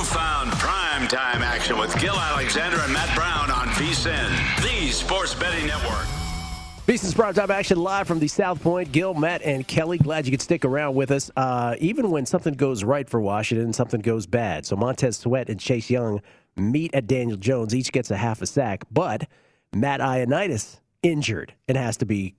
You found prime time action with Gil Alexander and Matt Brown on VSIN, the sports betting network. VSIN's primetime action live from the South Point. Gil, Matt, and Kelly, glad you could stick around with us. Uh, even when something goes right for Washington, something goes bad. So Montez Sweat and Chase Young meet at Daniel Jones. Each gets a half a sack, but Matt Ioannidis injured and has to be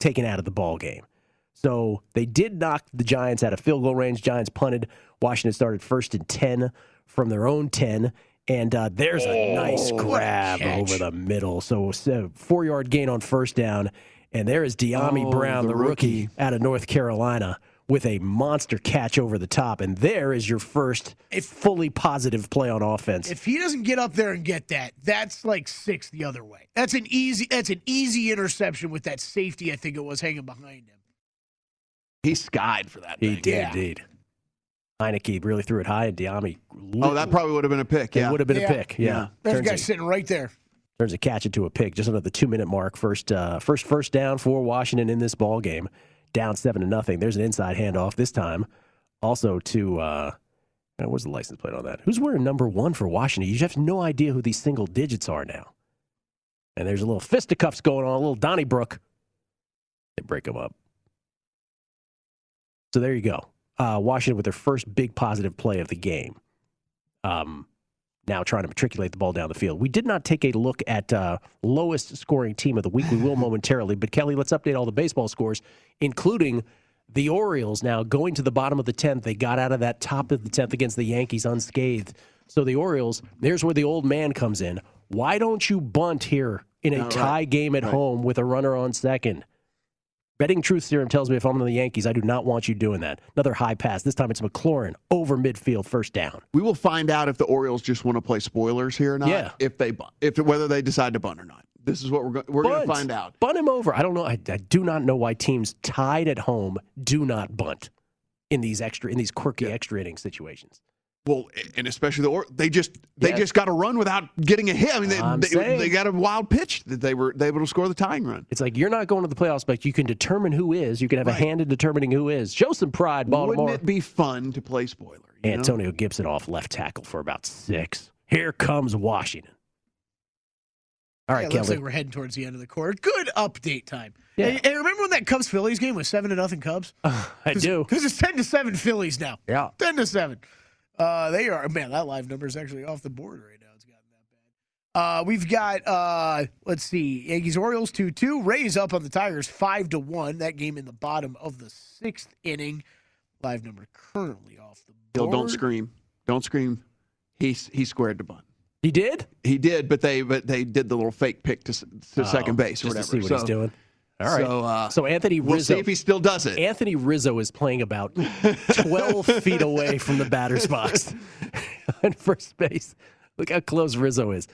taken out of the ball game. So they did knock the Giants out of field goal range. Giants punted. Washington started first and 10 from their own 10. And uh, there's a nice grab over the middle. So, so four yard gain on first down. And there is Dyami Oh, Brown, the the rookie. rookie. out of North Carolina, with a monster catch over the top. And there is your first fully positive play on offense. If he doesn't get up there and get that, that's like six the other way. That's an easy. That's an easy interception with that safety. I think it was hanging behind him. He skied for that. he thing. did Yeah. indeed. Heinicke really threw it high, and Dyami. Oh, that probably would have been a pick. Yeah. It would have been Yeah. a pick. Yeah. Yeah. There's a Turns guy it- sitting right there. turns a catch into a pick just under the two minute mark. First, uh, first, first down for Washington in this ball game, down seven to nothing. There's an inside handoff this time, also to uh, uh, what's the license plate on that? Who's wearing number one for Washington? You have no idea who these single digits are now. And there's a little fisticuffs going on, a little Donnybrook. They break them up. So there you go. Uh, Washington with their first big positive play of the game. Um, now trying to matriculate the ball down the field. We did not take a look at uh, lowest scoring team of the week. We will momentarily. But Kelly, let's update all the baseball scores, including the Orioles now going to the bottom of the 10th. They got out of that top of the 10th against the Yankees unscathed. So the Orioles, there's where the old man comes in. Why don't you bunt here in a Yeah, right. tie game at Right. home with a runner on second? Betting truth serum tells me if I'm on the Yankees, I do not want you doing that. Another high pass. This time it's McLaurin over midfield, first down. We will find out if the Orioles just want to play spoilers here or not. Yeah. If they if whether they decide to bunt or not. This is what we're go- we're going to find out. Bunt him over. I don't know. I, I do not know why teams tied at home do not bunt in these extra in these quirky extra inning situations. Well, and especially the or they just they Yeah. just got to run without getting a hit. I mean, they, they, saying. they got a wild pitch that they were they able to score the tying run. It's like you're not going to the playoffs, but you can determine who is. You can have a hand in determining who is. Show some pride, Baltimore. Wouldn't it be fun to play spoiler? you know? Antonio Gibson off left tackle for about six. Here comes Washington. All right, yeah, it looks Kelly. like we're heading towards the end of the quarter. Good update time. Yeah. And, and remember when that Cubs Phillies game was seven to nothing Cubs? I do. because it's ten to seven Phillies now. Yeah. ten to seven. Uh, they are man. That live number is actually off the board right now. It's gotten that bad. Uh, we've got uh, let's see, Yankees Orioles two two. Rays up on the Tigers five to one. That game in the bottom of the sixth inning. live number currently off the Gil, board. don't scream. Don't scream. He he squared the bunt. He did? He did, but they but they did the little fake pick to, s- to Oh, second base or whatever. to see what so, he's doing. All right. So, uh, So Anthony we'll Rizzo. see if he still does it. Anthony Rizzo is playing about 12 feet away from the batter's box on first base. Look how close Rizzo is.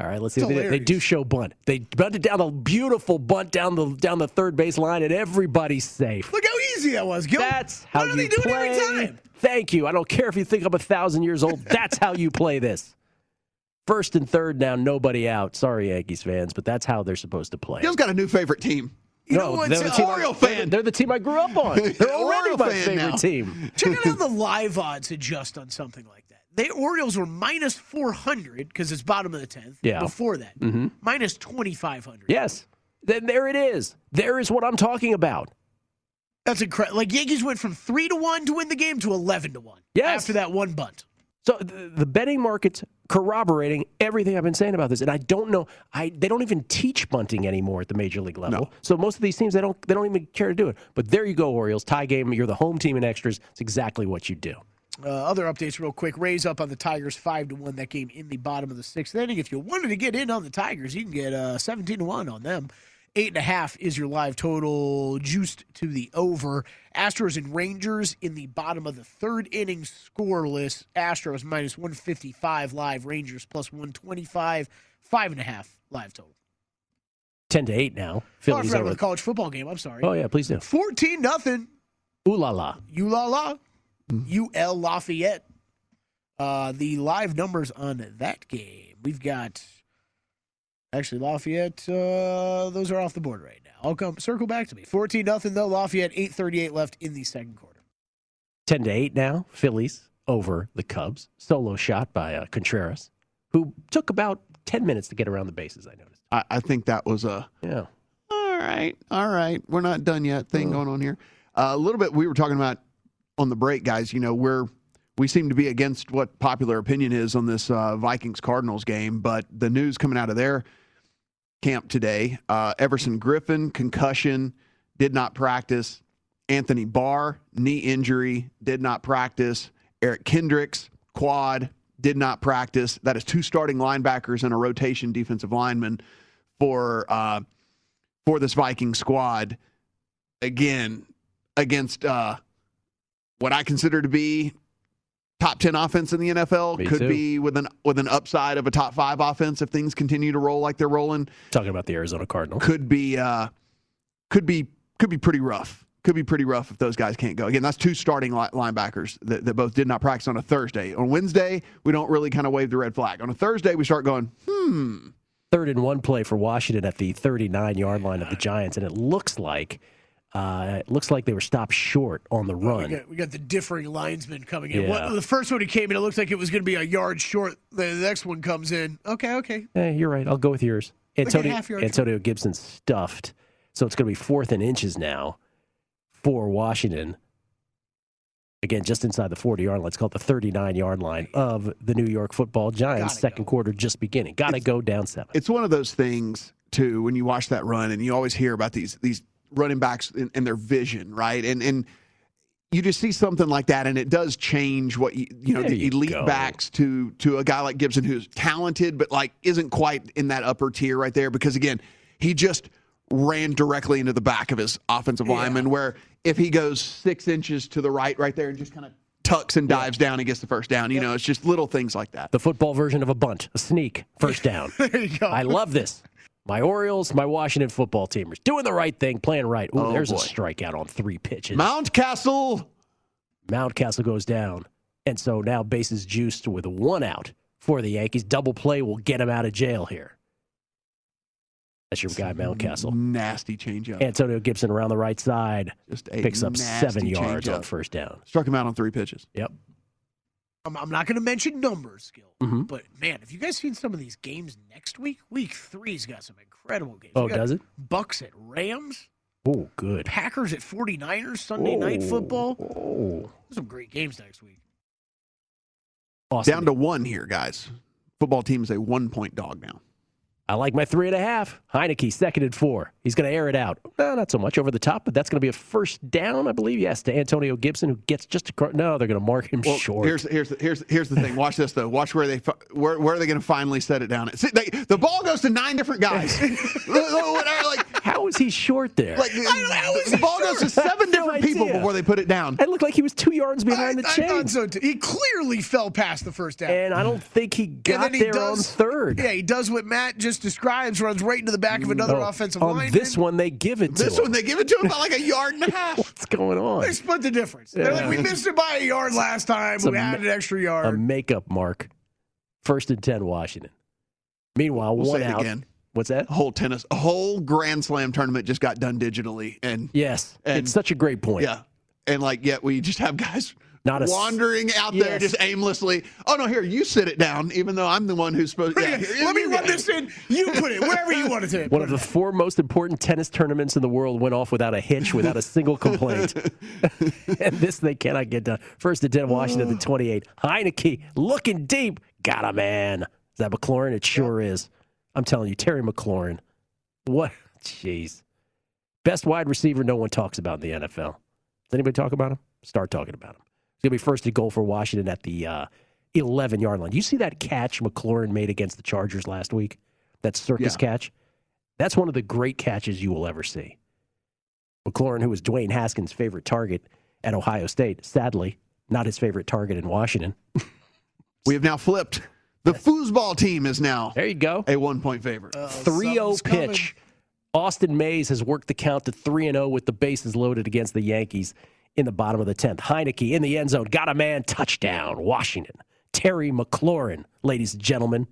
All right, let's see. They, they do show bunt. They bunted down a beautiful bunt down the down the third base line, and everybody's safe. Look how easy that was, Gil. That's how Why you do play. every time? Thank you. I don't care if you think I'm a thousand years old. That's how you play this. First and third now, nobody out. Sorry, Yankees fans, but that's how they're supposed to play. Gil's got a new favorite team. You no, know what's they're the team. Oriole they're- fan. They're the team I grew up on. They're already my favorite now. team. Check out how the live odds adjust on something like that. The Orioles were minus 400 because it's bottom of the 10th. Yeah. Before that, mm-hmm. minus 2,500. Yes. Then there it is. There is what I'm talking about. That's incredible. Like Yankees went from 3 to 1 to win the game to 11 to 1 Yes. after that one bunt. So the, the betting market's corroborating everything I've been saying about this, and I don't know. I they don't even teach bunting anymore at the major league level. No. So most of these teams they don't they don't even care to do it. But there you go, Orioles tie game. You're the home team in extras. It's exactly what you do. Uh, other updates, real quick. Rays up on the Tigers five to one. That game in the bottom of the sixth inning. If you wanted to get in on the Tigers, you can get uh, seventeen to one on them. Eight and a half is your live total, juiced to the over. Astros and Rangers in the bottom of the third inning scoreless. Astros minus one fifty five live. Rangers plus one twenty five. Five and a half live total. Ten to eight now. Oh, I Phillies forgot about over. the college football game. I'm sorry. Oh yeah, please do. Fourteen nothing. Ooh la la. U la la, UL Lafayette. Uh, the live numbers on that game, we've got actually Lafayette. Uh, those are off the board right now. I'll come circle back to me. Fourteen nothing though. Lafayette eight thirty eight left in the second quarter. Ten to eight now. Phillies over the Cubs. Solo shot by uh, Contreras, who took about ten minutes to get around the bases. I noticed. I, I think that was a Yeah. all right, all right. We're not done yet. Thing going on here. Uh, a little bit. We were talking about on the break, guys. You know, we're we seem to be against what popular opinion is on this uh, Vikings Cardinals game, but the news coming out of their camp today: uh, Everson Griffen concussion, did not practice. Anthony Barr knee injury, did not practice. Eric Kendricks quad did not practice. That is two starting linebackers and a rotation defensive lineman for uh, for this Viking squad. Again, against uh, what I consider to be top ten offense in the NFL, Me could too. be with an with an upside of a top five offense if things continue to roll like they're rolling. Talking about the Arizona Cardinals. Could be uh, could be could be pretty rough. Could be pretty rough if those guys can't go. Again, that's two starting linebackers that, that both did not practice on a Thursday. On Wednesday, we don't really kind of wave the red flag. On a Thursday, we start going, hmm, third and one play for Washington at the 39 yard line of the Giants, and it looks like uh, it looks like they were stopped short on the We run. got, we got the differing linesmen coming in. Yeah. What, the first one he came in, it looked like it was going to be a yard short. The, the next one comes in. Okay, okay. Hey, you're right. I'll go with yours. Like a Antonio, half yard Antonio Gibson stuffed, so it's going to be fourth and inches now for Washington. Again, just inside the 40 yard line. Let's call it the 39 yard line of the New York Football Giants. Gotta Second go. quarter just beginning. Got to go down seven. it's one of those things too when you watch that run and you always hear about these these running backs and, and their vision right and and you just see something like that and it does change what you you know There the elite backs to to a guy like Gibson who's talented but like isn't quite in that upper tier right there because again he just ran directly into the back of his offensive lineman where if he goes six inches to the right right there and just kind of tucks and dives down and gets the first down you know it's just little things like that The football version of a bunt, a sneak, first down. There you go. I love this. My Orioles, my Washington football teamers doing the right thing, playing right. Ooh, Oh, there's a strikeout on three pitches. Mountcastle Mountcastle goes down. And so now bases juiced with one out for the Yankees. Double play will get him out of jail here. That's your guy, Mountcastle. nasty changeup Antonio Gibson around the right side just picks up seven yards on first down. Struck him out on three pitches. Yep. I'm, I'm not going to mention numbers, Skill, Mhm. but man, have you guys seen some of these games next week? Week three's got some incredible games. Oh, does it? Bucks at Rams, Oh, good. Packers at 49ers, Sunday night football. Oh. Some great games next week. Awesome. Down to one here, guys. Football team is a one point dog now. I like my three and a half. Heinicke, second and four. He's going to air it out. No, not so much over the top, but that's going to be a first down, I believe. Yes, to Antonio Gibson, who gets just across. No, they're going to mark him Well, short. Here's here's the- here's here's the thing. Watch this though. Watch where they where, where are they going to finally set it down? See, they, the ball goes to nine different guys. like How is he short there? like the ball goes to seven no different people before they put it down. it looked like he was two yards behind the I chain. thought so too. He clearly fell past the first down. and I don't think he And got then he there does, on third. Yeah, he does what Matt just describes, runs right into the back of another No, offensive on lineman. this one, they give it to This him. one they give it to him by like a yard and a half. What's going on? They split the difference. They're like, we missed it by a yard last time. It's we added ma- an extra yard. A makeup mark. First and 10, Washington. Meanwhile, We'll one say it out. again. What's that? Whole tennis, a whole Grand Slam tournament just got done digitally, and Yes. And- it's such a great point. yeah, and like yet we just have guys Not a s- wandering out there Yes. just aimlessly. Oh no, here you sit it down, even though I'm the one who's supposed. to. Yeah, here, Let me run this in. You put it wherever you want it to. One of the four most important tennis tournaments in the world went off without a hitch, without a single complaint. and this they cannot get done. First and 10, Washington at 28. Heinicke looking deep. Got a man. Is that McLaurin? It sure is. I'm telling you, Terry McLaurin. What? Jeez. Best wide receiver no one talks about in the NFL. Does anybody talk about him? Start talking about him. He's going to be first to goal for Washington at the uh, 11 yard line. You see that catch McLaurin made against the Chargers last week? That circus Yeah. catch? That's one of the great catches you will ever see. McLaurin, who was Dwayne Haskins' favorite target at Ohio State, sadly, not his favorite target in Washington. We have now flipped. The foosball team is now There you go. a one point favorite. Uh, 3 0 something's coming. pitch. Austin Hays has worked the count to 3 and 0 with the bases loaded against the Yankees in the bottom of the 10th. Heinicke in the end zone. Got a man. Touchdown. Washington. Terry McLaurin, ladies and gentlemen.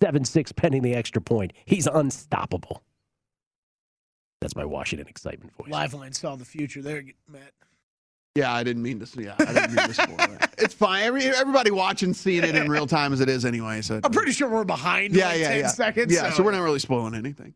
7 6 pending the extra point. He's unstoppable. That's my Washington excitement voice. Liveline saw the future there, Matt. Yeah, I didn't mean to. Yeah, I didn't mean to spoil that. It's fine. Every, everybody watching, seeing it in real time as it is anyway. So I'm pretty sure we're behind Yeah, like yeah, 10 yeah. seconds. Yeah, so we're not really spoiling anything.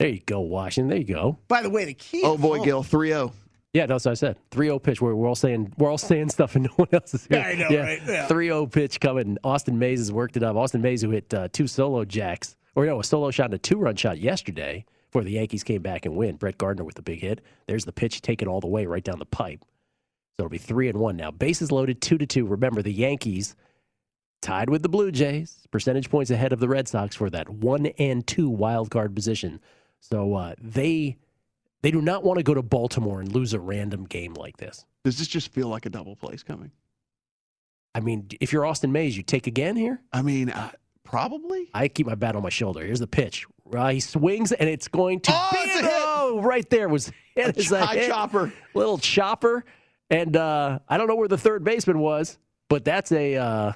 There you go, Washington. There you go. By the way, the key. Oh boy, Gil, 3-0. Yeah, that's what I said. 3-0 pitch. We're, we're all saying we're all saying stuff and no one else is here. Yeah, I know, right? Yeah. 3-0 pitch coming. Austin Hays has worked it up. Austin Hays who hit uh, two solo jacks, or no, a solo shot and a two-run shot yesterday the Yankees came back and win. Brett Gardner with the big hit. There's the pitch taken all the way right down the pipe. So it'll be three and one now. Bases loaded, two to two. Remember the Yankees tied with the Blue Jays, percentage points ahead of the Red Sox for that one and two wild card position. So uh, they they do not want to go to Baltimore and lose a random game like this. Does this just feel like a double place coming? I mean, if you're Austin Hays, you take again here. I mean, uh, probably. I keep my bat on my shoulder. Here's the pitch. Uh, he swings and it's going to Oh, be it's a hit. oh, right there was it is a High hit. chopper. little chopper, and uh, I don't know where the third baseman was, but that's a uh,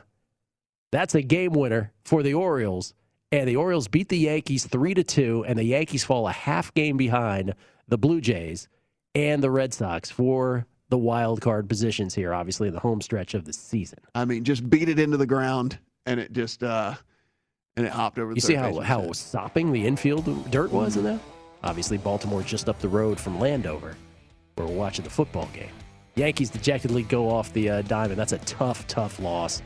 that's a game winner for the Orioles. And the Orioles beat the Yankees three to two, and the Yankees fall a half game behind the Blue Jays and the Red Sox for the wild card positions here. Obviously, the home stretch of the season. I mean, just beat it into the ground, and it just uh, and it hopped over. The You see how how sopping the infield dirt was in that? Obviously, Baltimore's just up the road from Landover, where we're watching the football game. Yankees dejectedly go off the uh, diamond. That's a tough, tough loss.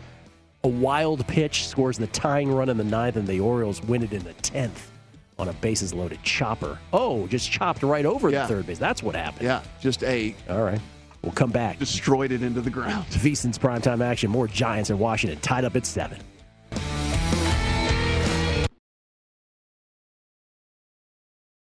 A wild pitch scores the tying run in the ninth, and the Orioles win it in the tenth on a bases loaded chopper. Oh, just chopped right over Yeah. the third base. That's what happened. Yeah, just a All right, we'll come back. destroyed it into the ground. VSiN's primetime action. More Giants in Washington, tied up at seven.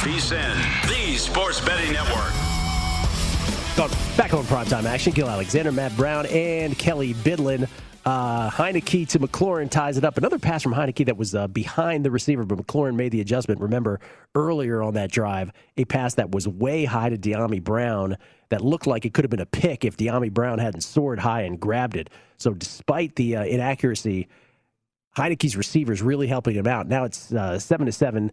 VSIN, the Sports Betting Network. Back on primetime action, Gil Alexander, Matt Brown, and Kelly Bidlin. Uh, Heinicke to McLaurin ties it up. Another pass from Heinicke that was uh, behind the receiver, but McLaurin made the adjustment. Remember earlier on that drive, a pass that was way high to Dyami Brown that looked like it could have been a pick if Dyami Brown hadn't soared high and grabbed it. So despite the uh, inaccuracy, Heinicke's receivers really helping him out. Now it's uh, seven to seven.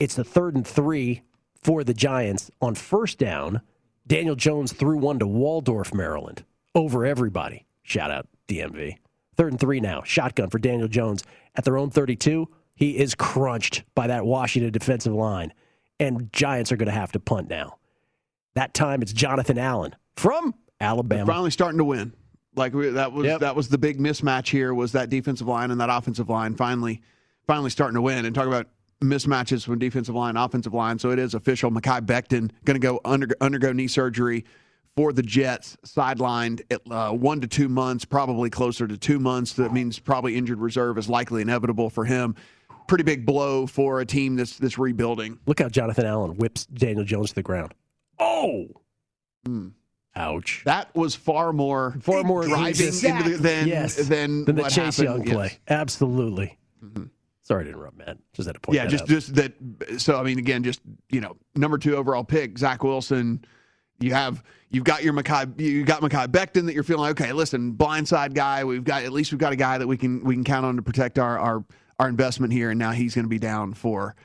It's the third and three for the Giants on first down. Daniel Jones threw one to Waldorf, Maryland, over everybody. Shout out DMV. Third and three now. Shotgun for Daniel Jones at their own 32. He is crunched by that Washington defensive line, and Giants are going to have to punt now. That time it's Jonathan Allen from Alabama. They're finally starting to win. Like we, that was yep. that was the big mismatch here was that defensive line and that offensive line finally finally starting to win. And talk about mismatches from defensive line, offensive line. So it is official. Mekhi Becton going to go under, undergo knee surgery for the Jets, sidelined at uh, one to two months, probably closer to two months. That means probably injured reserve is likely inevitable for him. Pretty big blow for a team that's that's rebuilding. Look how Jonathan Allen whips Daniel Jones to the ground. Oh. Mm. Ouch. That was far more far more driving exactly. than yes. than, than the Chase happened. Young play. Yes. Absolutely. Mm-hmm. Sorry to interrupt, Matt. Just had to point. Yeah, just out. just that. So I mean, again, just you know, number two overall pick, Zach Wilson. You have you've got your Mekhi, you got Mekhi Becton that you're feeling like, okay, listen, blindside guy. We've got at least we've got a guy that we can we can count on to protect our our our investment here, and now he's going to be down for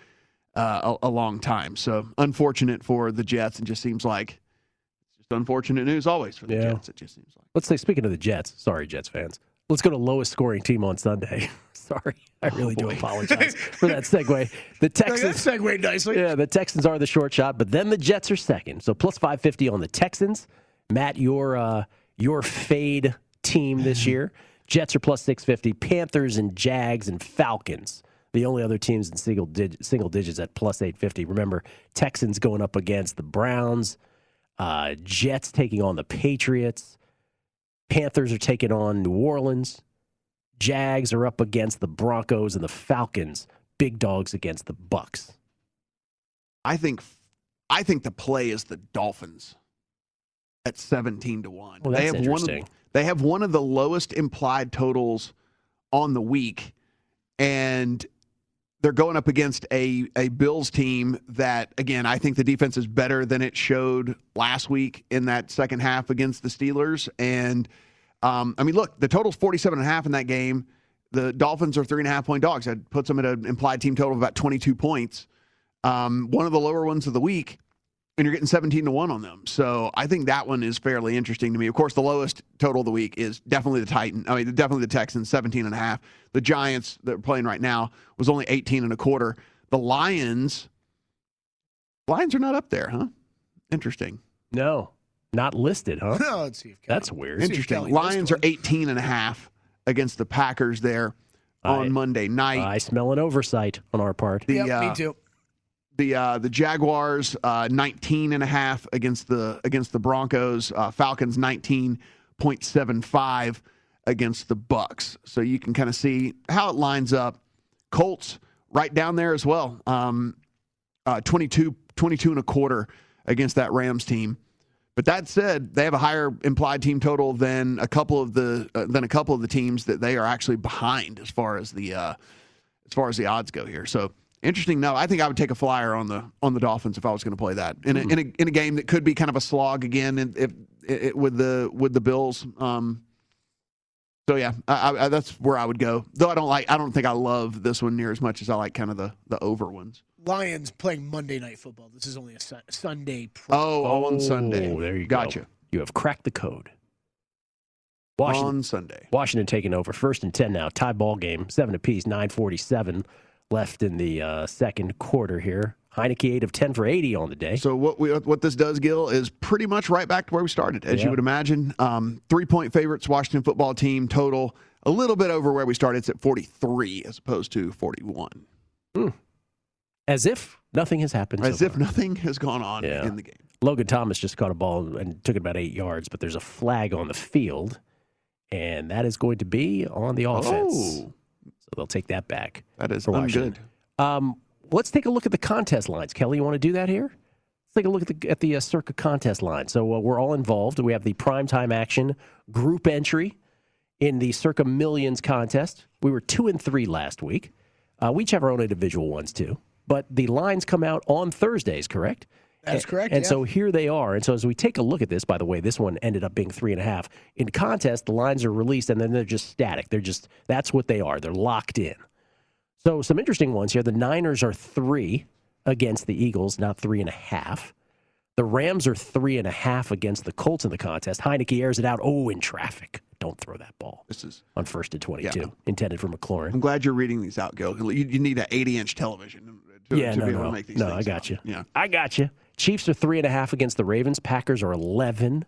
uh, a, a, long time. So unfortunate for the Jets, and just seems like it's just unfortunate news always for the yeah. Jets. It just seems like. Let's say, speaking of the Jets, sorry, Jets fans. Let's go to lowest scoring team on Sunday. Sorry, I really oh, do apologize for that segue. The Texans no, segued nicely. Yeah, the Texans are the short shot, but then the Jets are second. So plus five fifty on the Texans. Matt, your uh, your fade team this year. Jets are plus six fifty. Panthers and Jags and Falcons. The only other teams in single dig- single digits at plus eight fifty. Remember, Texans going up against the Browns. Uh, Jets taking on the Patriots. Panthers are taking on New Orleans. Jags are up against the Broncos and the Falcons. Big dogs against the Bucks. I think I think the play is the Dolphins at 17 to 1. Well, they have one of, they have one of the lowest implied totals on the week and they're going up against a, a Bills team that, again, I think the defense is better than it showed last week in that second half against the Steelers. And, um, I mean, look, the total's 47 and a half in that game. The Dolphins are three and a half point dogs. That puts them at an implied team total of about 22 points. Um, one of the lower ones of the week. and you're getting 17 to 1 on them. So I think that one is fairly interesting to me. Of course, the lowest total of the week is definitely the Titan. I mean, definitely the Texans, 17 and a half. The Giants that are playing right now was only 18 and a quarter. The Lions, Lions are not up there, huh? Interesting. No, not listed, huh? No, Let's see if Kelly- That's weird. Interesting. Lions are one. 18 and a half against the Packers there on I- Monday night. I smell an oversight on our part. the Yep, uh, me too. the uh, the Jaguars uh, 19 and a half against the against the Broncos. Uh, Falcons 19.75 against the Bucks. So you can kind of see how it lines up. Colts right down there as well. Um, uh, 22 22 and a quarter against that Rams team. But that said, they have a higher implied team total than a couple of the uh, than a couple of the teams that they are actually behind as far as the uh, as far as the odds go here. So interesting. No, I think I would take a flyer on the on the Dolphins if I was going to play that in a, in a in a game that could be kind of a slog again. and If, if, with the with the Bills. Um, so yeah, I, I, that's where I would go. Though I don't like, I don't think I love this one near as much as I like kind of the the over ones. Lions playing Monday Night Football. This is only a Sun- Sunday. Pre- Oh, oh, on Sunday. Oh, there you gotcha. go. You have cracked the code. Washington, On Sunday. Washington taking over. First and 10 now. Tie ball game. Seven apiece. 947 left in the uh, second quarter here. Heinicke 8 of 10 for 80 on the day. So what we what this does, Gil, is pretty much right back to where we started, as Yeah. you would imagine. Um, three point favorites, Washington football team total, a little bit over where we started. It's at forty three as opposed to forty one, As if nothing has happened. so as if far. nothing has gone on Yeah. in the game. Logan Thomas just caught a ball and took it about eight yards, but there's a flag on the field, and that is going to be on the offense. Oh. So they'll take that back. That is ungood. Um, let's take a look at the contest lines. Kelly, you want to do that here? Let's take a look at the at the uh, Circa contest line. So uh, we're all involved. We have the primetime action group entry in the Circa Millions contest. We were two and three last week. Uh, we each have our own individual ones too. But the lines come out on Thursdays, correct? That's correct, And yeah. so here they are. And so as we take a look at this, by the way, this one ended up being three and a half. In contest, the lines are released and then they're just static. They're just that's what they are. They're locked in. So some interesting ones here. The Niners are three against the Eagles, not three and a half. The Rams are three and a half against the Colts in the contest. Heinicke airs it out. Oh, in traffic. Don't throw that ball This is. on first and 22, Yeah. intended for McLaurin. I'm glad you're reading these out, Gil. You, you need an 80 inch television to, yeah, to no, be able no, to make these no. I got out. you. Yeah. I got you. Chiefs are three and a half against the Ravens. Packers are 11.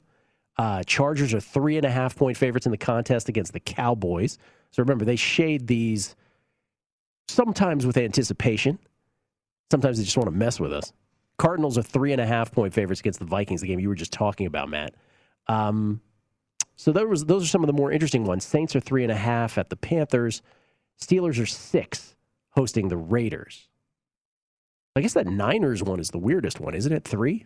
Uh, Chargers are three and a half point favorites in the contest against the Cowboys. So remember, they shade these sometimes with anticipation. Sometimes they just want to mess with us. Cardinals are three and a half point favorites against the Vikings, the game you were just talking about, Matt. Um, so there was, those are some of the more interesting ones. Saints are three and a half at the Panthers. Steelers are six hosting the Raiders. I guess that Niners one is the weirdest one, isn't it? Three?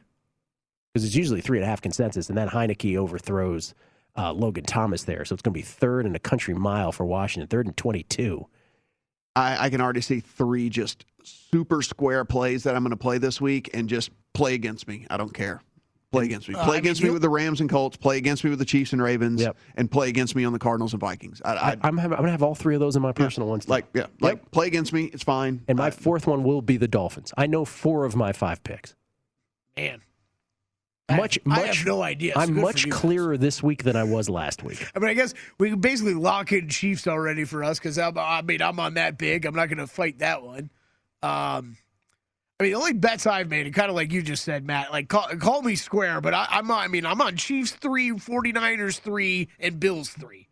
Because it's usually three and a half consensus, and then Heinicke overthrows uh, Logan Thomas there. So it's going to be third and a country mile for Washington, third and 22. I, I can already see three just super square plays that I'm going to play this week and just play against me. I don't care. Play against me. Uh, Play I mean, against me with the Rams and Colts. Play against me with the Chiefs and Ravens. Yep. And play against me on the Cardinals and Vikings. I, I, I, I'm, I'm going to have all three of those in my personal ones. like yeah, like play against me. It's fine. and my I- fourth one will be the Dolphins. I know four of my five picks. Man, Much, I much. have no idea. It's I'm much you guys. clearer this week than I was last week. I mean, I guess we can basically lock in Chiefs already for us because I mean I'm on that big. I'm not going to fight that one. Um, I mean, the only bets I've made, and kind of like you just said, Matt, like call, call me square, but I, I'm on, I mean, I'm on Chiefs three, 49ers three, and Bills three.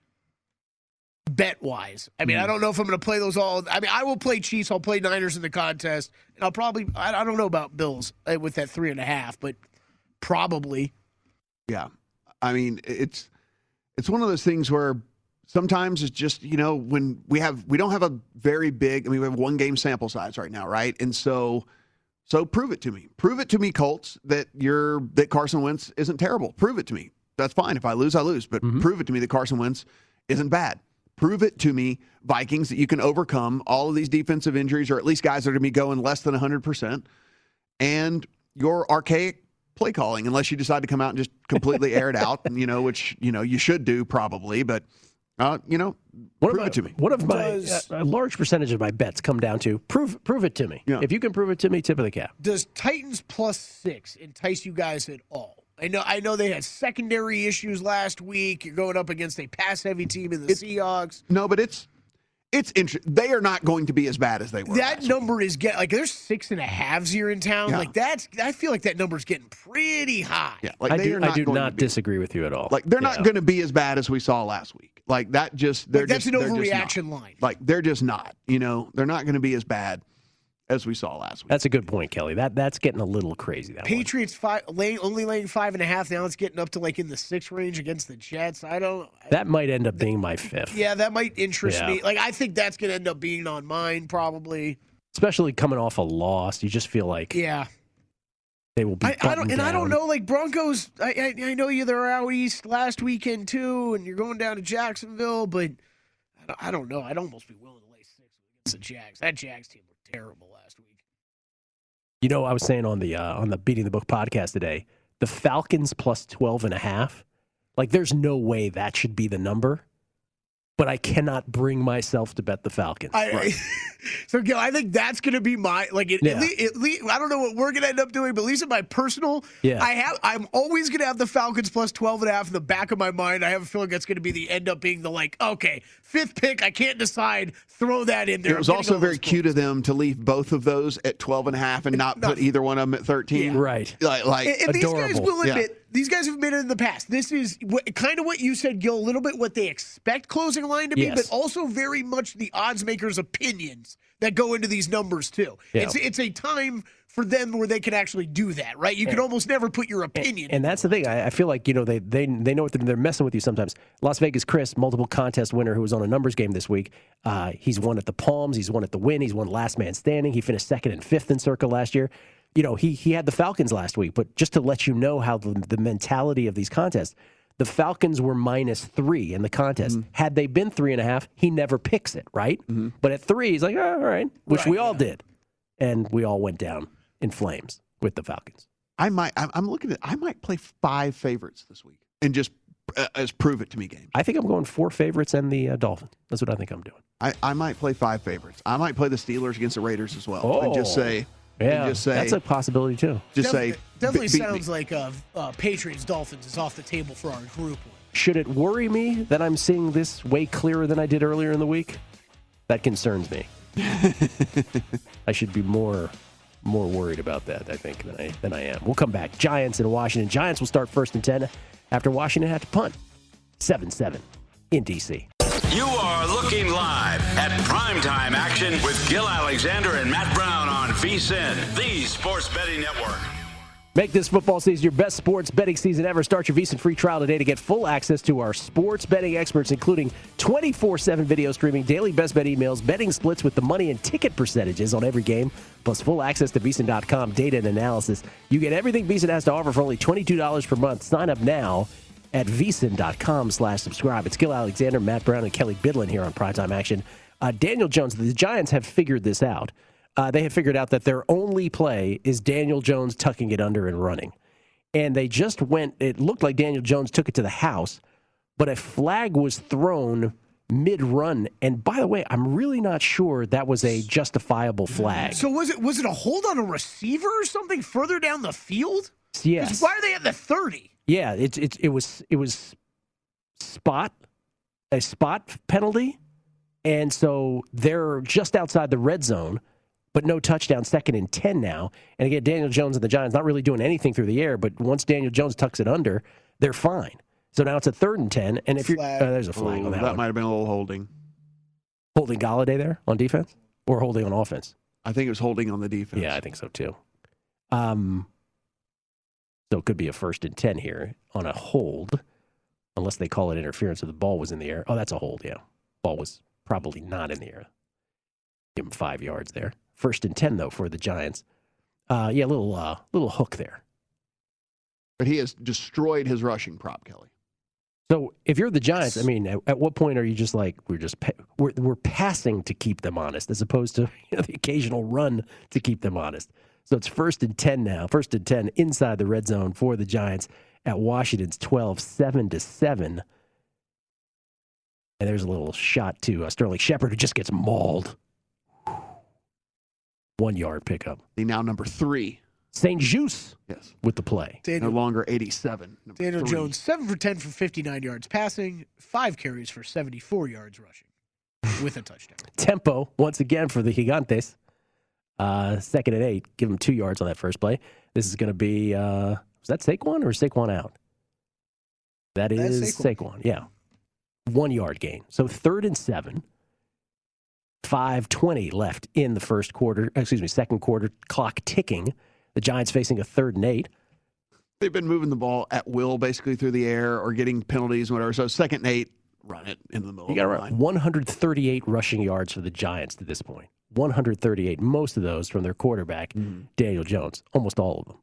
Bet wise, I mean, I don't know if I'm going to play those all. I mean, I will play Chiefs. I'll play Niners in the contest, and I'll probably. I, I don't know about Bills uh, with that three and a half, but probably. Yeah. I mean, it's it's one of those things where sometimes it's just, you know, when we have we don't have a very big I mean, we have one game sample size right now, right? And so so prove it to me. Prove it to me, Colts, that you're that Carson Wentz isn't terrible. Prove it to me. That's fine. If I lose, I lose. But mm-hmm. prove it to me that Carson Wentz isn't bad. Prove it to me, Vikings, that you can overcome all of these defensive injuries, or at least guys that are going to be going less than 100%, and your archaic play calling, unless you decide to come out and just completely air it out, and, you know, which, you know, you should do probably. But Uh, you know, One prove of my, it to me. What of my Does- uh, a large percentage of my bets come down to prove prove it to me. Yeah. If you can prove it to me, tip of the cap. Does Titans plus six entice you guys at all? I know I know they had secondary issues last week. You're going up against a pass heavy team in the Seahawks. No, but it's it's interesting. They are not going to be as bad as they were. That last week. number is get like there's six and a halves here in town. Yeah. Like that's I feel like that number's getting pretty high. Yeah, like I they do are I not do going not to be. disagree with you at all. Like they're Yeah. not going to be as bad as we saw last week. Like that just they're Like, that's just, an they're just not. overreaction line. Like they're just not. You know, they're not going to be as bad as we saw last week. That's a good point, Kelly. That that's getting a little crazy. That one. Patriots five lane, only laying five and a half. Now it's getting up to like in the six range against the Jets. I don't. That might end up being my fifth. Yeah, that might interest Yeah. me. Like I think that's gonna end up being on mine probably. Especially coming off a loss, you just feel like Yeah. They will be. I, I don't, and I don't know. Like Broncos, I, I I know you they're out east last weekend too, and you're going down to Jacksonville, but I don't, I don't know. I'd almost be willing to lay six against the Jags. That Jags team looked terrible last week. You know, I was saying on the uh, on the Beating the Book podcast today, the Falcons plus 12 and a half. Like there's no way that should be the number. But I cannot bring myself to bet the Falcons. I, so Gil, I think that's going to be my like. It, Yeah. at, least, at least I don't know what we're going to end up doing, but at least in my personal, Yeah. I have. I'm always going to have the Falcons plus 12 and a half in the back of my mind. I have a feeling that's going to be the end up being the like. Okay, fifth pick. I can't decide. Throw that in there. It was also very those cute of them to leave both of those at 12 and a half and not put either one of them at 13. Yeah. Right. Like, like And, and these guys adorable. will Yeah. admit these guys have admitted in the past. This is what, kind of what you said, Gil. A little bit what they expect closing line to be, Yes. but also very much the odds makers' opinions that go into these numbers too. Yeah. It's it's a time for them where they can actually do that, right? You can almost never put your opinion. And that's the thing. I, I feel like you know they they they know what they're, they're messing with you sometimes. Las Vegas Chris, multiple contest winner who was on a numbers game this week. Uh, he's won at the Palms. He's won at the Wynn. He's won Last Man Standing. He finished second and fifth in Circa last year. You know he he had the Falcons last week. But just to let you know how the, the mentality of these contests. The Falcons were minus three in the contest. Had they been three and a half, he never picks it, right? But at three, he's like, oh, all right, which we all did. And we all went down in flames with the Falcons. I might, I'm looking at, I might play five favorites this week and just uh, as prove it to me game. I think I'm going four favorites and the uh, Dolphins. That's what I think I'm doing. I, I might play five favorites. I might play the Steelers against the Raiders as well. And just Oh. say, Yeah, and just say, that's a possibility too. just Definitely- say, definitely "Be- sounds me." like uh, uh, Patriots Dolphins is off the table for our group. Should it worry me that I'm seeing this way clearer than I did earlier in the week? That concerns me. I should be more more worried about that, I think, than I than I am. We'll come back. Giants in Washington. Giants will start first and ten after Washington had to punt. Seven seven in DC. You are looking live at primetime action with Gil Alexander and Matt Brown on VSIN, the sports betting network. Make this football season your best sports betting season ever. Start your VSiN free trial today to get full access to our sports betting experts, including 24 7 video streaming, daily best bet emails, betting splits with the money and ticket percentages on every game, plus full access to VSiN.com data and analysis. You get everything VSiN has to offer for only $22 per month. Sign up now at VSiN.com slash subscribe. It's Gil Alexander, Matt Brown, and Kelly Bidlin here on Primetime Action. Uh, Daniel Jones, the Giants have figured this out. Uh, they have figured out that their only play is Daniel Jones tucking it under and running. And they just went, it looked like Daniel Jones took it to the house, but a flag was thrown mid run. And by the way, I'm really not sure that was a justifiable flag. So was it was it a hold on a receiver or something further down the field? Yes. Why are they at the thirty? Yeah, it, it, it was it was spot a spot penalty, and so they're just outside the red zone, but no touchdown. Second and ten now, and again Daniel Jones and the Giants not really doing anything through the air, but once Daniel Jones tucks it under, they're fine. So now it's a third and ten, and if you're uh, there's a flag Ooh, on that, that one. might have been a little holding. holding Golladay there on defense or holding on offense. I think it was holding on the defense. Yeah, I think so too. Um, so it could be a first and 10 here on a hold, unless they call it interference if the ball was in the air. Oh, that's a hold, yeah. Ball was probably not in the air. Give him five yards there. First and 10, though, for the Giants. Uh, yeah, little, uh, little hook there. But he has destroyed his rushing prop, Kelly. So if you're the Giants, I mean, at, at what point are you just like we're just pa- we're we're passing to keep them honest, as opposed to you know, the occasional run to keep them honest? So it's first and ten now, first and ten inside the red zone for the Giants at Washington's 12, 7 to seven. And there's a little shot to uh, Sterling Shepard, who just gets mauled. One yard pickup. The now number three. St. Juice Yes. with the play. No longer 87. Daniel three. Jones, 7 for 10 for 59 yards passing, five carries for 74 yards rushing with a touchdown. Tempo, once again, for the Gigantes. Uh, second and eight. Give him two yards on that first play. This is going to be, uh, was that Saquon or is Saquon out? That That's is Saquon. Saquon. yeah. One yard gain. So third and seven. 520 left in the first quarter, excuse me, second quarter, clock ticking. The Giants facing a third and eight. They've been moving the ball at will, basically through the air or getting penalties, whatever. So second and eight, run it in the middle You got to line. 138 rushing yards for the Giants to this point. 138. Most of those from their quarterback, Mm-hmm. Daniel Jones. Almost all of them.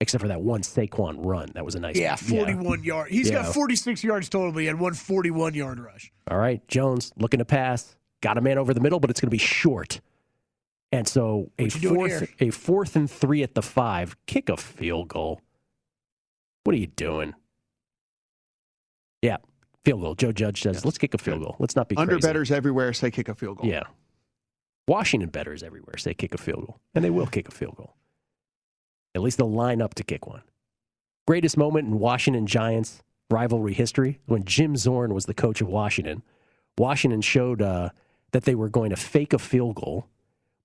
Except for that one Saquon run. That was a nice Yeah, 41 yard. He's Yeah. got 46 yards total, but he had one 41 yard rush. All right, Jones looking to pass. Got a man over the middle, but it's going to be short. And so a What you doing fourth, a fourth and three at the five. Kick a field goal. What are you doing? Yeah, field goal. Joe Judge says, "Let's kick a field goal. Let's not be Under crazy." betters everywhere say kick a field goal. Yeah. Washington betters everywhere say kick a field goal, and they will kick a field goal. At least they'll line up to kick one. Greatest moment in Washington Giants rivalry history when Jim Zorn was the coach of Washington. Washington showed uh, that they were going to fake a field goal,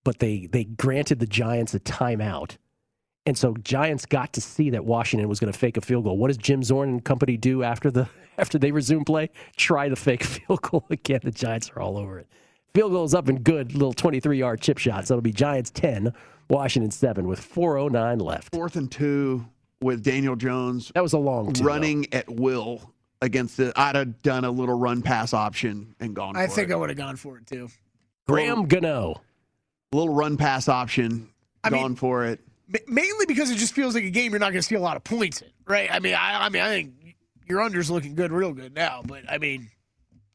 but they they granted the Giants a timeout. And so Giants got to see that Washington was going to fake a field goal. What does Jim Zorn and company do after the after they resume play? Try to fake field goal again. The Giants are all over it. Field goal is up and good, little 23 yard chip shot. So it'll be Giants 10, Washington 7 with 4.09 left. Fourth and two with Daniel Jones That was a long two, though. running at will against the. I'd have done a little run pass option and gone. I for think it. I think I would have gone for it too. Graham Gano. little run pass option, I mean- gone for it. Mainly because it just feels like a game you're not going to see a lot of points in, right? I mean, I, I mean, I think your under's looking good, real good now. But I mean,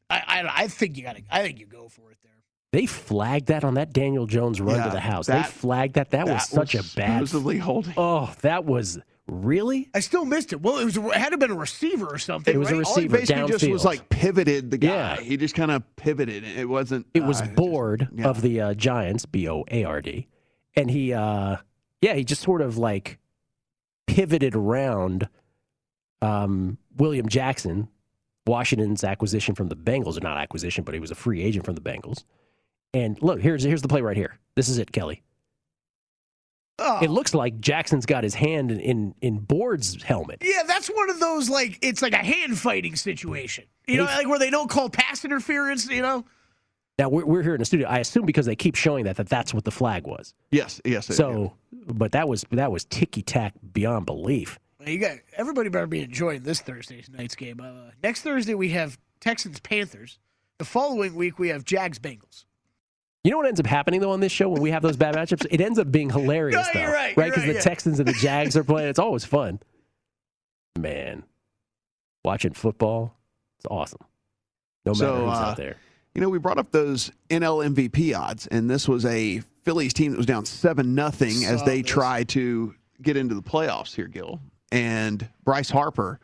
I, I, I think you got to. I think you go for it there. They flagged that on that Daniel Jones run Yeah, to the house. that- they flagged that. That, was such a bad. supposedly holding. Oh, that was really. I still missed it. Well, it was it had to have been a receiver or something. It was a right? All he receiver basically just was like pivoted the guy. Yeah. He just kind of pivoted. It wasn't. It was uh, just- yeah. of the uh, Giants, B O A R D, and he, uh, yeah, he just sort of like pivoted around um, William Jackson, Washington's acquisition from the Bengals, or not acquisition, but he was a free agent from the Bengals. And look, here's here's the play right here. This is it, Kelly. Oh. It looks like Jackson's got his hand in in, in Board's helmet. Yeah, that's one of those like it's like a hand fighting situation. You know, like where they don't call pass interference. You know, Now we're, we're here in the studio. I assume because they keep showing that that that's what the flag was. Yes, yes. it- So, but that was that was ticky tack beyond belief. you got everybody better be enjoying this Thursday night's game. Uh, next Thursday we have Texans Panthers. The following week we have Jags Bengals. You know what ends up happening though on this show when we have those bad matchups? It ends up being hilarious No, though, you're right, right? Because right, the yeah. Texans and the Jags are playing. It's always fun. Man, watching football, it's awesome. No matter So, who's uh, out there. You know, we brought up those NL MVP odds, and this was a Phillies team that was down seven nothing as they this. try to get into the playoffs here, Gil. And Bryce Harper,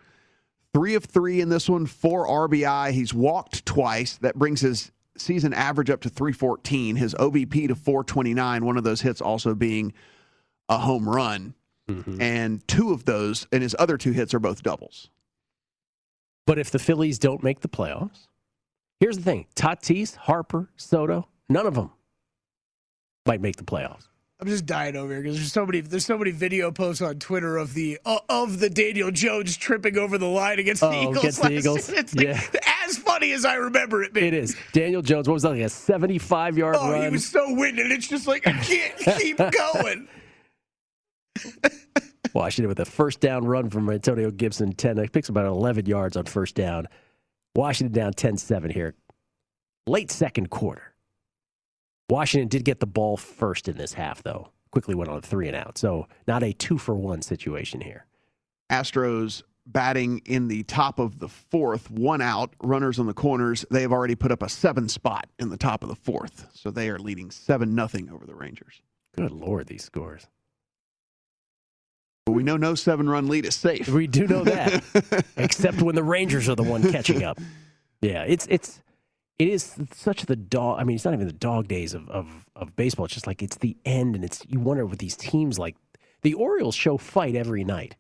three of three in this one, four RBI. He's walked twice. That brings his season average up to 314. His OBP to 429. One of those hits also being a home run. Mm-hmm. And two of those, and his other two hits are both doubles. But if the Phillies don't make the playoffs, here's the thing: Tatis, Harper, Soto, none of them might make the playoffs. I'm just dying over here because there's so many there's so many video posts on Twitter of the uh, of the Daniel Jones tripping over the line against the Oh, Eagles. against the Eagles? It's like, Yeah. as funny as I remember it being. It is Daniel Jones. What was that like a 75 yard run? Oh, run? he was so winded. It's just like I can't keep going. Washington with a first down run from Antonio Gibson. 10 it picks about 11 yards on first down. Washington down 10-7 here. Late second quarter. Washington did get the ball first in this half, though. Quickly went on a three and out. So not a two for one situation here. Astros batting in the top of the fourth, one out, runners on the corners. They have already put up a seven spot in the top of the fourth, so they are leading seven nothing over the Rangers. Good lord, these scores. But we know no seven run lead is safe. We do know that, except when the Rangers are the one catching up. Yeah, it's it's it is such the dog. I mean, it's not even the dog days of, of of baseball. It's just like it's the end, and it's you wonder with these teams like the Orioles show fight every night,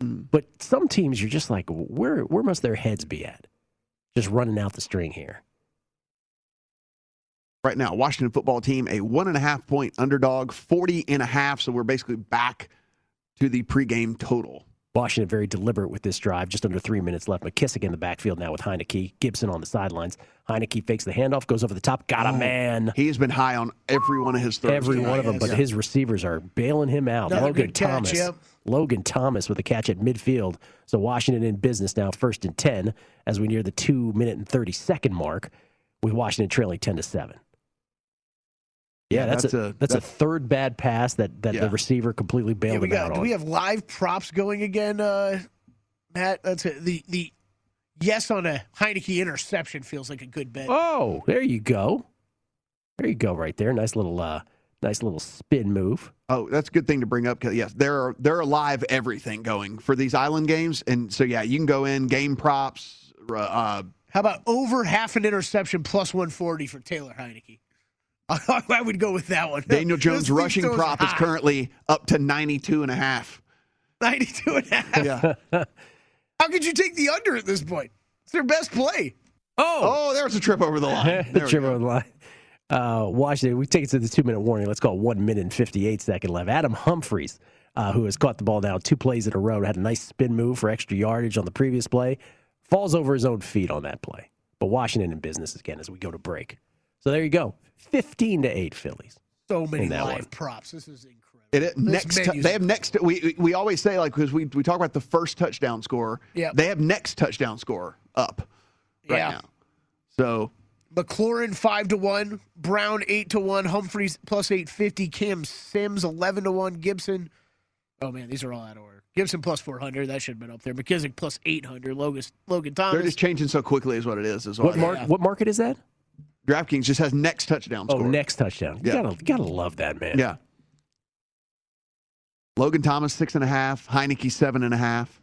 Mm. but some teams you're just like, where where must their heads be at? Just running out the string here. right now. Washington football team, a one and a half point underdog, 40 and a half. So we're basically back to the pregame total. Washington very deliberate with this drive. Just under three minutes left. McKissick in the backfield now with Heinicke. Gibson on the sidelines. Heinicke fakes the handoff, goes over the top. Got a oh, man. He has been high on every one of his throws. Every one of them, but Yeah. his receivers are bailing him out. Another Logan good catch, Thomas. yep. Logan Thomas with a catch at midfield. So Washington in business now, first and 10, as we near the two minute and 30 second mark, with Washington trailing 10 to 7. Yeah, Yeah, that's, that's a, a- that's a third bad pass that, that Yeah. the receiver completely bailed Yeah, we him got, out do on. we have live props going again, uh, Matt? That's it. The the yes on a Heinicke interception feels like a good bet. Oh, there you go. There you go, right there. Nice little, uh, nice little spin move. Oh, that's a good thing to bring up. 'cause, yes, there are there are live everything going for these island games, and so yeah, you can go in game props. Uh, How about over half an interception plus 140 for Taylor Heinicke? I would go with that one. Daniel Jones rushing throws prop is currently up to 92 and a half. 92 and a half. Yeah. How could you take the under at this point? It's their best play. oh, Oh, there's a trip over the line. There the trip go. over the line. Uh, Washington, we take it to the two minute warning. Let's call it one minute and 58 second left. Adam Humphreys, uh, who has caught the ball now two plays in a row, had a nice spin move for extra yardage on the previous play, falls over his own feet on that play. But Washington in business again as we go to break. So there you go 15 to 8 Phillies. So many live one. props. This is incredible. It, it- next, tou- menu's they have next. We we- we always say like because we we talk about the first touchdown score. Yeah. They have next touchdown score up right Yeah. now. So McLaurin five to one, Brown eight to one, Humphreys plus eight fifty, Cam Sims eleven to one, Gibson. Oh man, these are all out of order. Gibson plus four hundred, that should have been up there. McKissick plus eight hundred, Logan Logan Thomas. they're just changing so quickly, is what it is. Is What, why. mark, Yeah. what market is that? DraftKings just has next touchdown Oh, score. next touchdown. You Yeah. gotta, gotta love that, man. Yeah. Logan Thomas six and a half, Heinicke seven and a half.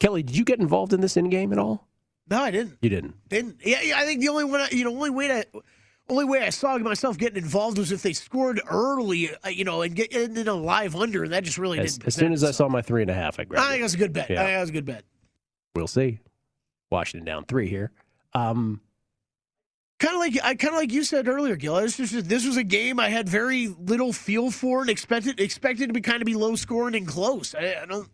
Kelly, did you get involved in this in game at all? No, I didn't. You didn't. Didn't. Yeah, yeah, I think the only one, I, you know, only way that. Only way I saw myself getting involved was if they scored early, uh, you know, and get in a live under, and that just really As, didn't. as soon as I saw my three and a half, I grabbed I it. think that's a good bet. Yeah. I think that's a good bet. We'll see. Washington down three here. Um, Kind of like I kind of like you said earlier, Gil. This was this was a game I had very little feel for and expected expected to be kind of be low scoring and close. I, I don't.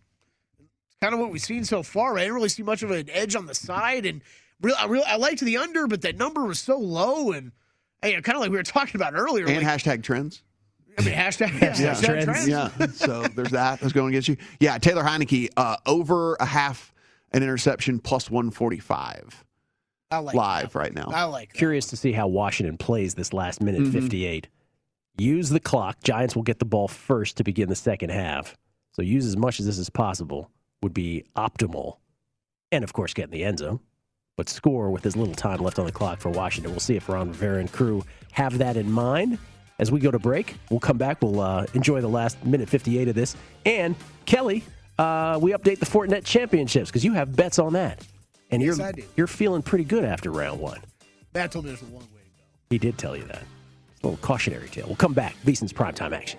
It's kind of what we've seen so far. I didn't really see much of an edge on the side, and real I really I liked the under, but that number was so low, and hey, kind of like we were talking about earlier. And like, hashtag trends. I mean, hashtag, hashtag trends. trends. Yeah. so there's that. That's going against you. Yeah. Taylor Heinicke uh, over a half an interception plus 145 I like live that. right now. I like. that. curious to see how Washington plays this last minute Mhm. 58. Use the clock. Giants will get the ball first to begin the second half. So use as much as this as possible would be optimal. And of course, get in the end zone. But score with as little time left on the clock for Washington. We'll see if Ron Rivera and crew have that in mind. As we go to break, we'll come back. We'll uh, enjoy the last minute 58 of this. And Kelly, uh, we update the Fortinet Championships because you have bets on that. And Yes, you're you're feeling pretty good after round one. Matt told me there's a long way to go. He did tell you that. It's a little cautionary tale. We'll come back. VSiN's primetime action.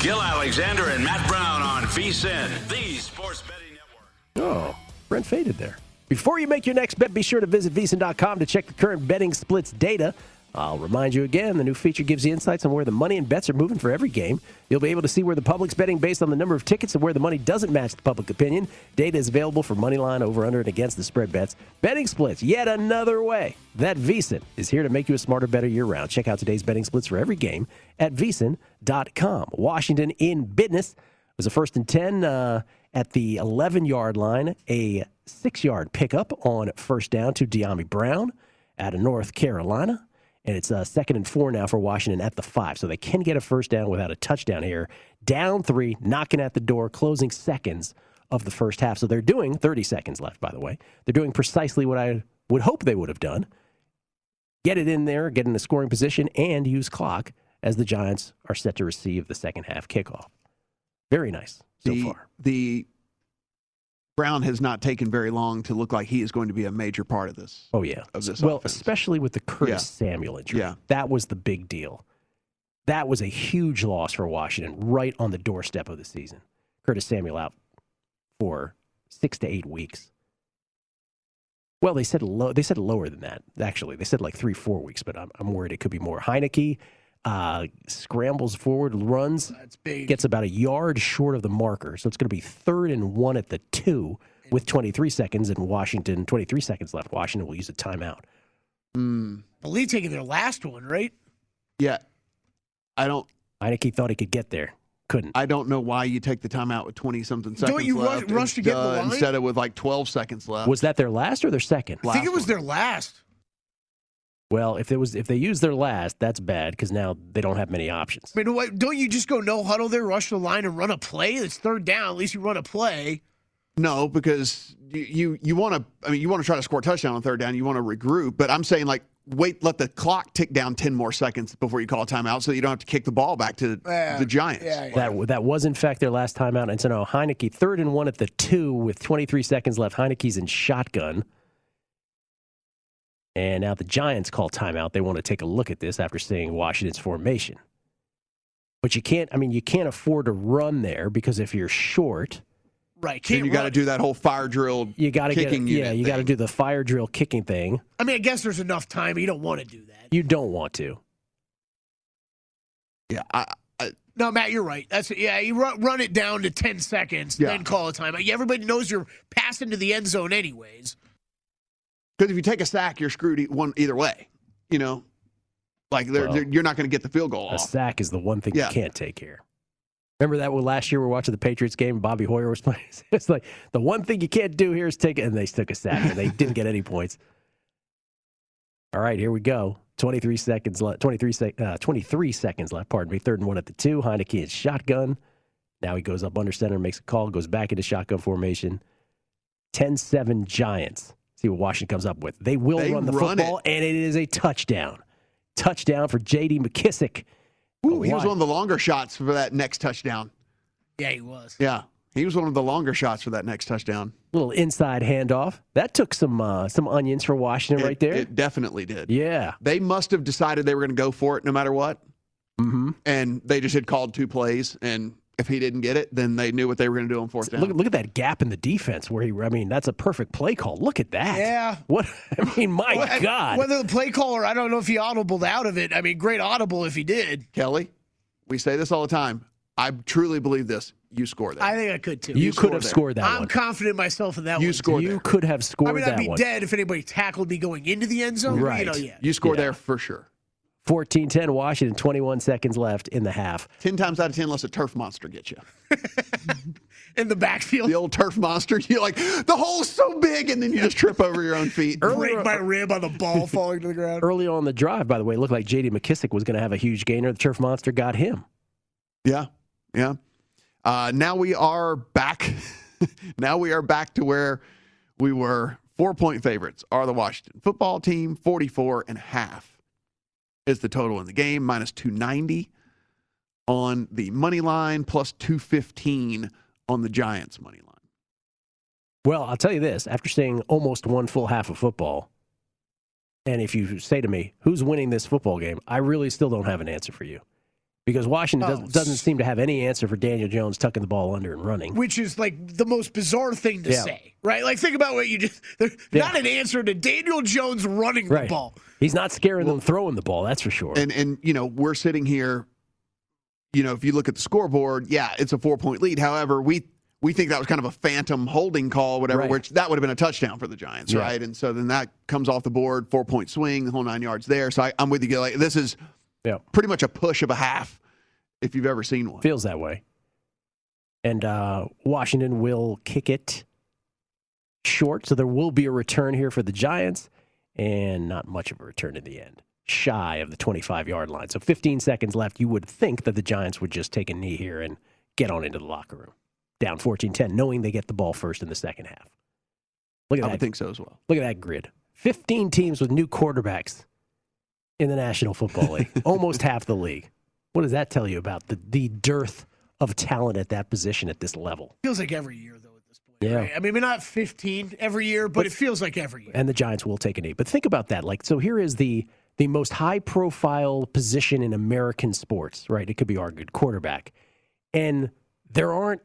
Gil Alexander and Matt Brown on VSIN, the sports betting network. Oh, Brent faded there. Before you make your next bet, be sure to visit VSiN.com to check the current betting splits data. I'll remind you again, the new feature gives you insights on where the money and bets are moving for every game. You'll be able to see where the public's betting based on the number of tickets and where the money doesn't match the public opinion. Data is available for money line, over, under, and against the spread bets. Betting splits, yet another way that VSiN is here to make you a smarter, better year round. Check out today's betting splits for every game at VSiN.com. Washington in business was a first and 10 uh, at the 11 yard line, a six yard pickup on first down to Dyami Brown out of North Carolina. And it's uh, second and four now for Washington at the five. So they can get a first down without a touchdown here. Down three, knocking at the door, closing seconds of the first half. So they're doing 30 seconds left, by the way. They're doing precisely what I would hope they would have done get it in there, get in a scoring position, and use clock as the Giants are set to receive the second half kickoff. Very nice so the, far. The Brown has not taken very long to look like he is going to be a major part of this. Oh yeah, of this well, offense. especially with the Curtis Yeah. Samuel injury. Yeah. that was the big deal. That was a huge loss for Washington, right on the doorstep of the season. Curtis Samuel out for six to eight weeks. Well, they said low. They said lower than that. Actually, they said like three, four weeks. But I'm, I'm worried it could be more. Heinicke uh, scrambles forward, runs, That's big. gets about a yard short of the marker. So it's going to be third and one at the two with 23 seconds in Washington. 23 seconds left. Washington will use a timeout. Mm, I believe taking their last one, right? yeah, I don't. Heinicke thought he could get there, couldn't. I don't know why you take the timeout with twenty something seconds Don't you rush- left rush to get in the instead- line? instead of with like twelve seconds left. Was that their last or their second? I think it was one. their last. Well, if it was if they use their last, that's bad because now they don't have many options. I mean, what, don't you just go no huddle there, rush the line, and run a play? It's third down. At least you run a play. No, because you you, you want to. I mean, you want to try to score a touchdown on third down. You want to regroup. But I'm saying like wait, let the clock tick down ten more seconds before you call a timeout, so you don't have to kick the ball back to Yeah. the Giants. Yeah, yeah. That that was in fact their last timeout. And so now Heinicke third and one at the two with 23 seconds left. Heinicke's in shotgun. And now the Giants call timeout. They want to take a look at this after seeing Washington's formation. But you can't. I mean, you can't afford to run there because if you're short, Right. Then Can't you got to do that whole fire drill. you got to get. kicking Yeah, you got to do the fire drill kicking thing. I mean, I guess there's enough time. but You don't want to do that. You don't want to. Yeah, I, I, No, Matt, you're right. That's yeah. You run, run it down to ten seconds, Yeah. then call a timeout. Yeah, Everybody knows you're passing to the end zone anyways. Because if you take a sack, you're screwed one either way. You know, like they're, Well, they're- you're not going to get the field goal A off. sack is the one thing Yeah. you can't take here. Remember that one last year we were watching the Patriots game Bobby Hoyer was playing? It's like the one thing you can't do here is take it, and they took a sack and they didn't get any points. All right, here we go. 23 seconds left. 23, sec- uh, 23 seconds left, pardon me. Third and one at the two. Heinicke is shotgun. Now he goes up under center, makes a call, goes back into shotgun formation. 10 7 Giants. See what Washington comes up with. They will They run the run football, and it is a touchdown. Touchdown for J.D. McKissick. Ooh, he was one of the longer shots for that next touchdown. Yeah, he was. Yeah, he was one of the longer shots for that next touchdown. little inside handoff. That took some uh, some onions for Washington It- right there. It definitely did. yeah. They must have decided they were going to go for it no matter what, Mm-hmm. and they just had called two plays, and if he didn't get it, then they knew what they were going to do on fourth down. Look, look at that gap in the defense where he. I mean, that's a perfect play call. Look at that. Yeah. What? I mean, my Well, God. Whether the play caller, I don't know if he audibled out of it. I mean, great audible if he did. Kelly, we say this all the time. I truly believe this. You score that. I think I could too. you could have there. scored that I'm one. confident in myself in that You one. scored you there. could have scored I mean, I'd be one. dead if anybody tackled me going into the end zone. Right. You know, yeah. You score Yeah. there for sure. 14-10 Washington. 21 seconds left in the half. Ten times out of ten, unless a turf monster gets you. In the backfield, The old turf monster. You're like the hole's so big, and then you just trip over your own feet. break my rib on the ball falling to the ground. Early on the drive, by the way, it looked like J.D. McKissick was going to have a huge gainer. The turf monster got him. Yeah, yeah. Uh, now we are back. now we are back to where we were. Four point favorites are the Washington football team. 44 and a half is the total in the game, minus 290 on the money line, plus 215 on the Giants money line. Well, I'll tell you this: after seeing almost one full half of football, and if you say to me, "Who's winning this football game?" I really still don't have an answer for you, because Washington Oh, doesn't, doesn't seem to have any answer for Daniel Jones tucking the ball under and running. Which is like the most bizarre thing to Yeah. say, right? Like, think about what you just. Yeah. not an answer to Daniel Jones running Right. the ball. He's not scaring them throwing the ball. That's for sure. And and you know we're sitting here. You know, if you look at the scoreboard, yeah, it's a four point lead. However, we we think that was kind of a phantom holding call, whatever, Right. which that would have been a touchdown for the Giants, Yeah. right? And so then that comes off the board, four point swing, the whole nine yards there. So I, I'm with you. Like, this is Yeah. pretty much a push of a half, if you've ever seen one. Feels that way. And uh, Washington will kick it short, so there will be a return here for the Giants, and not much of a return in the end. Shy of the 25 yard line. So 15 seconds left. You would think that the Giants would just take a knee here and get on into the locker room. Down 14 10, knowing they get the ball first in the second half. Look at I that. would think so as well. Look at that grid. 15 teams with new quarterbacks in the National Football League, almost half the league. What does that tell you about the, the dearth of talent at that position at this level? Feels like every year, though, at this point. Yeah. right? I mean, we're not 15 every year, but, But- it feels like every year. And the Giants will take a knee. But think about that. Like, so here is the the most high profile position in American sports, right? It could be argued quarterback. And there aren't,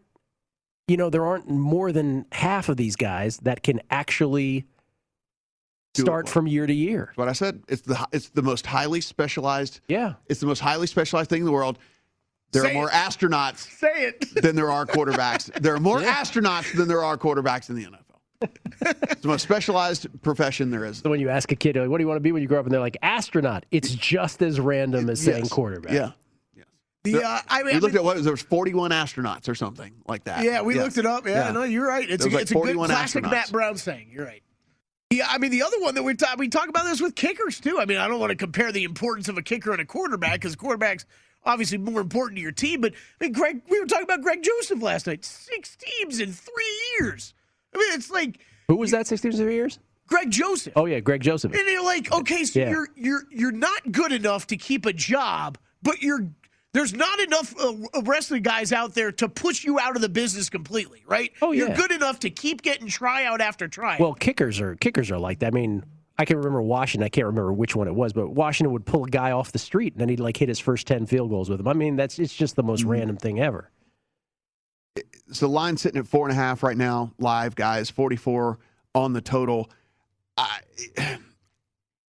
you know, there aren't more than half of these guys that can actually start from year to year. What I said, it's the it's the most highly specialized. Yeah. It's the most highly specialized thing in the world. There Say are more it. astronauts Say it. than there are quarterbacks. There are more astronauts than there are quarterbacks in the NFL. it's the most specialized profession there is. So when you ask a kid, like, what do you want to be when you grow up? And they're like, astronaut. It's just as random as saying Yes. quarterback. Yeah. The, uh, I mean, We I looked mean- at what there was 41 astronauts or something like that. Yeah, we Yes. looked it up. Yeah, Yeah. no, you're right. It's a, like it's a good classic astronauts. Matt Brown saying. You're right. Yeah, I mean the other one that we talk we talk about this with kickers too. I mean, I don't want to compare the importance of a kicker and a quarterback because quarterback's obviously more important to your team. But I mean, Greg, we were talking about Greg Joseph last night. Six teams in three years. I mean, it's like Who was that 16 years? Greg Joseph. Oh, yeah, Greg Joseph. And you're like, okay, so Yeah. you're you're you're not good enough to keep a job, but you're there's not enough uh, wrestling guys out there to push you out of the business completely, right? Oh, yeah. You're good enough to keep getting tryout after tryout. Well, kickers are kickers are like that. I mean, I can remember Washington. I can't remember which one it was, but Washington would pull a guy off the street and then he'd like hit his first 10 field goals with him. I mean, that's it's just the most random thing ever. So the line sitting at four and a half right now, live guys, 44 on the total. I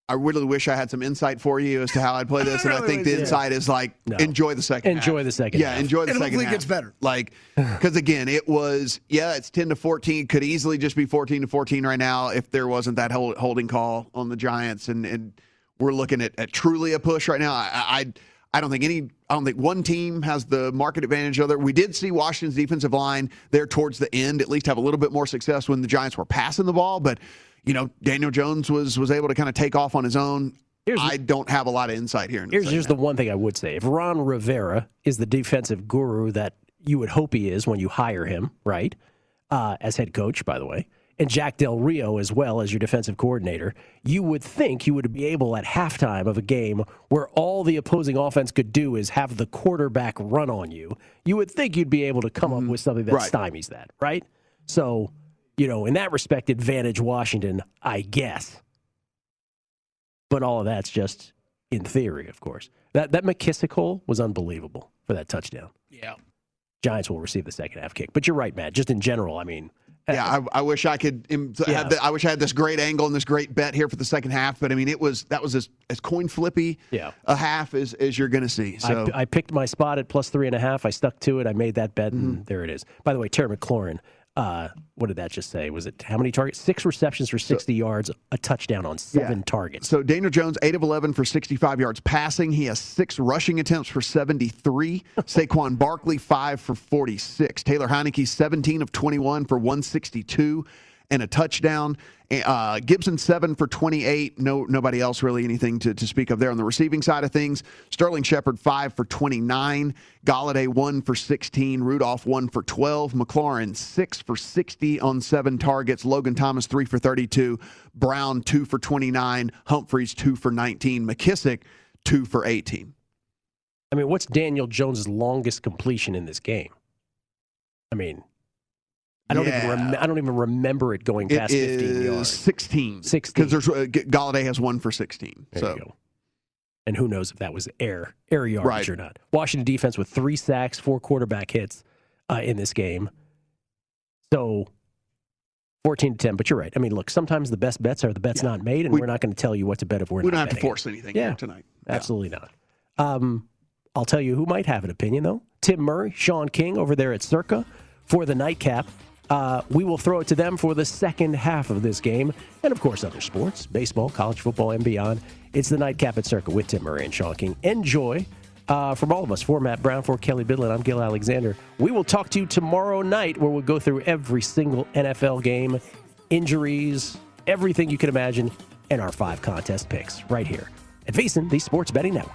I really wish I had some insight for you as to how I'd play this, and I think the insight is like No. enjoy the second. Enjoy half. the second Yeah, half. enjoy the And second hopefully it half. gets better. Like because again, it was yeah, it's 10 to 14. Could easily just be 14 to 14 right now if there wasn't that hold, holding call on the Giants, and and we're looking at, at truly a push right now. I, I I don't think any. I don't think one team has the market advantage other. We did see Washington's defensive line there towards the end at least have a little bit more success when the Giants were passing the ball, but you know Daniel Jones was was able to kind of take off on his own. Here's- I don't have a lot of insight here. in Here's here's the one thing I would say: if Ron Rivera is the defensive guru that you would hope he is when you hire him, right, uh, as head coach, by the way, and Jack Del Rio as well as your defensive coordinator, you would think you would be able at halftime of a game where all the opposing offense could do is have the quarterback run on you. You would think you'd be able to come up mm-hmm. with something that Right. stymies that, right? So, you know, in that respect, advantage Washington, I guess. But all of that's just in theory, of course. That that McKissick hole was unbelievable for that touchdown. yeah. Giants will receive the second half kick. But you're right, Matt. Just in general, I mean, Yeah, I, I wish I could. Yeah. Have the, I wish I had this great angle and this great bet here for the second half. But I mean, it was that was as, as coin flippy Yeah. a half as, as you're going to see. So I, I picked my spot at plus three and a half. I stuck to it. I made that bet, Mm-hmm. and there it is. By the way, Terry McLaurin, uh, what did that just say? Was it how many targets? Six receptions for 60 yards, a touchdown on seven Yeah. targets. So Daniel Jones, eight of eleven for sixty-five yards passing. He has six rushing attempts for seventy-three. Saquon Barkley five for forty-six. Taylor Heinicke seventeen of twenty-one for one sixty-two and a touchdown. Uh, Gibson seven for twenty-eight. No, nobody else really anything to, to speak of there on the receiving side of things. Sterling Shepard five for twenty-nine. Golladay one for sixteen. Rudolph one for twelve. McLaurin six for sixty on seven targets. Logan Thomas three for thirty-two. Brown two for twenty-nine. Humphreys two for nineteen. McKissick two for eighteen. I mean, what's Daniel Jones' longest completion in this game? I mean, I don't even rem- I don't even remember it going It past 15 is yards. 16. 16. Because there's uh, Golladay has one for 16. There so you go. And who knows if that was air air yardage Right. or not. Washington defense with three sacks, four quarterback hits uh, in this game. So 14 to 10. But you're right. I mean, look, sometimes the best bets are the bets Yeah. not made, and We- we, are not going to tell you what to bet if we're we not don't have to betting it. force anything Yeah. here tonight. Yeah. Absolutely not. Um, I'll tell you who might have an opinion, though. Tim Murray, Sean King over there at Circa for the nightcap. Uh, we will throw it to them for the second half of this game. And of course, other sports, baseball, college football, and beyond. It's the nightcap at Circa with Tim Murray and Sean King. Enjoy. Uh, from all of us, for Matt Brown, for Kelly Bidlin, I'm Gil Alexander. We will talk to you tomorrow night where we'll go through every single NFL game, injuries, everything you can imagine, and our five contest picks right here at VSiN, the Sports Betting Network.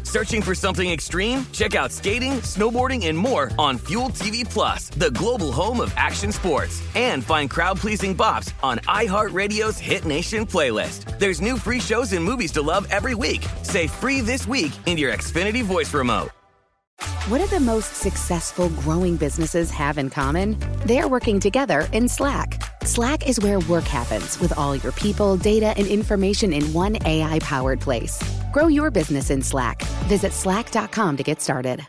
Searching for something extreme? Check out skating, snowboarding, and more on Fuel TV Plus, the global home of action sports. And find crowd-pleasing bops on iHeartRadio's Hit Nation playlist. There's new free shows and movies to love every week. Say free this week in your Xfinity voice remote. What do the most successful growing businesses have in common? They're working together in Slack. Slack is where work happens with all your people, data, and information in one AI powered place. Grow your business in Slack. Visit slack.com to get started.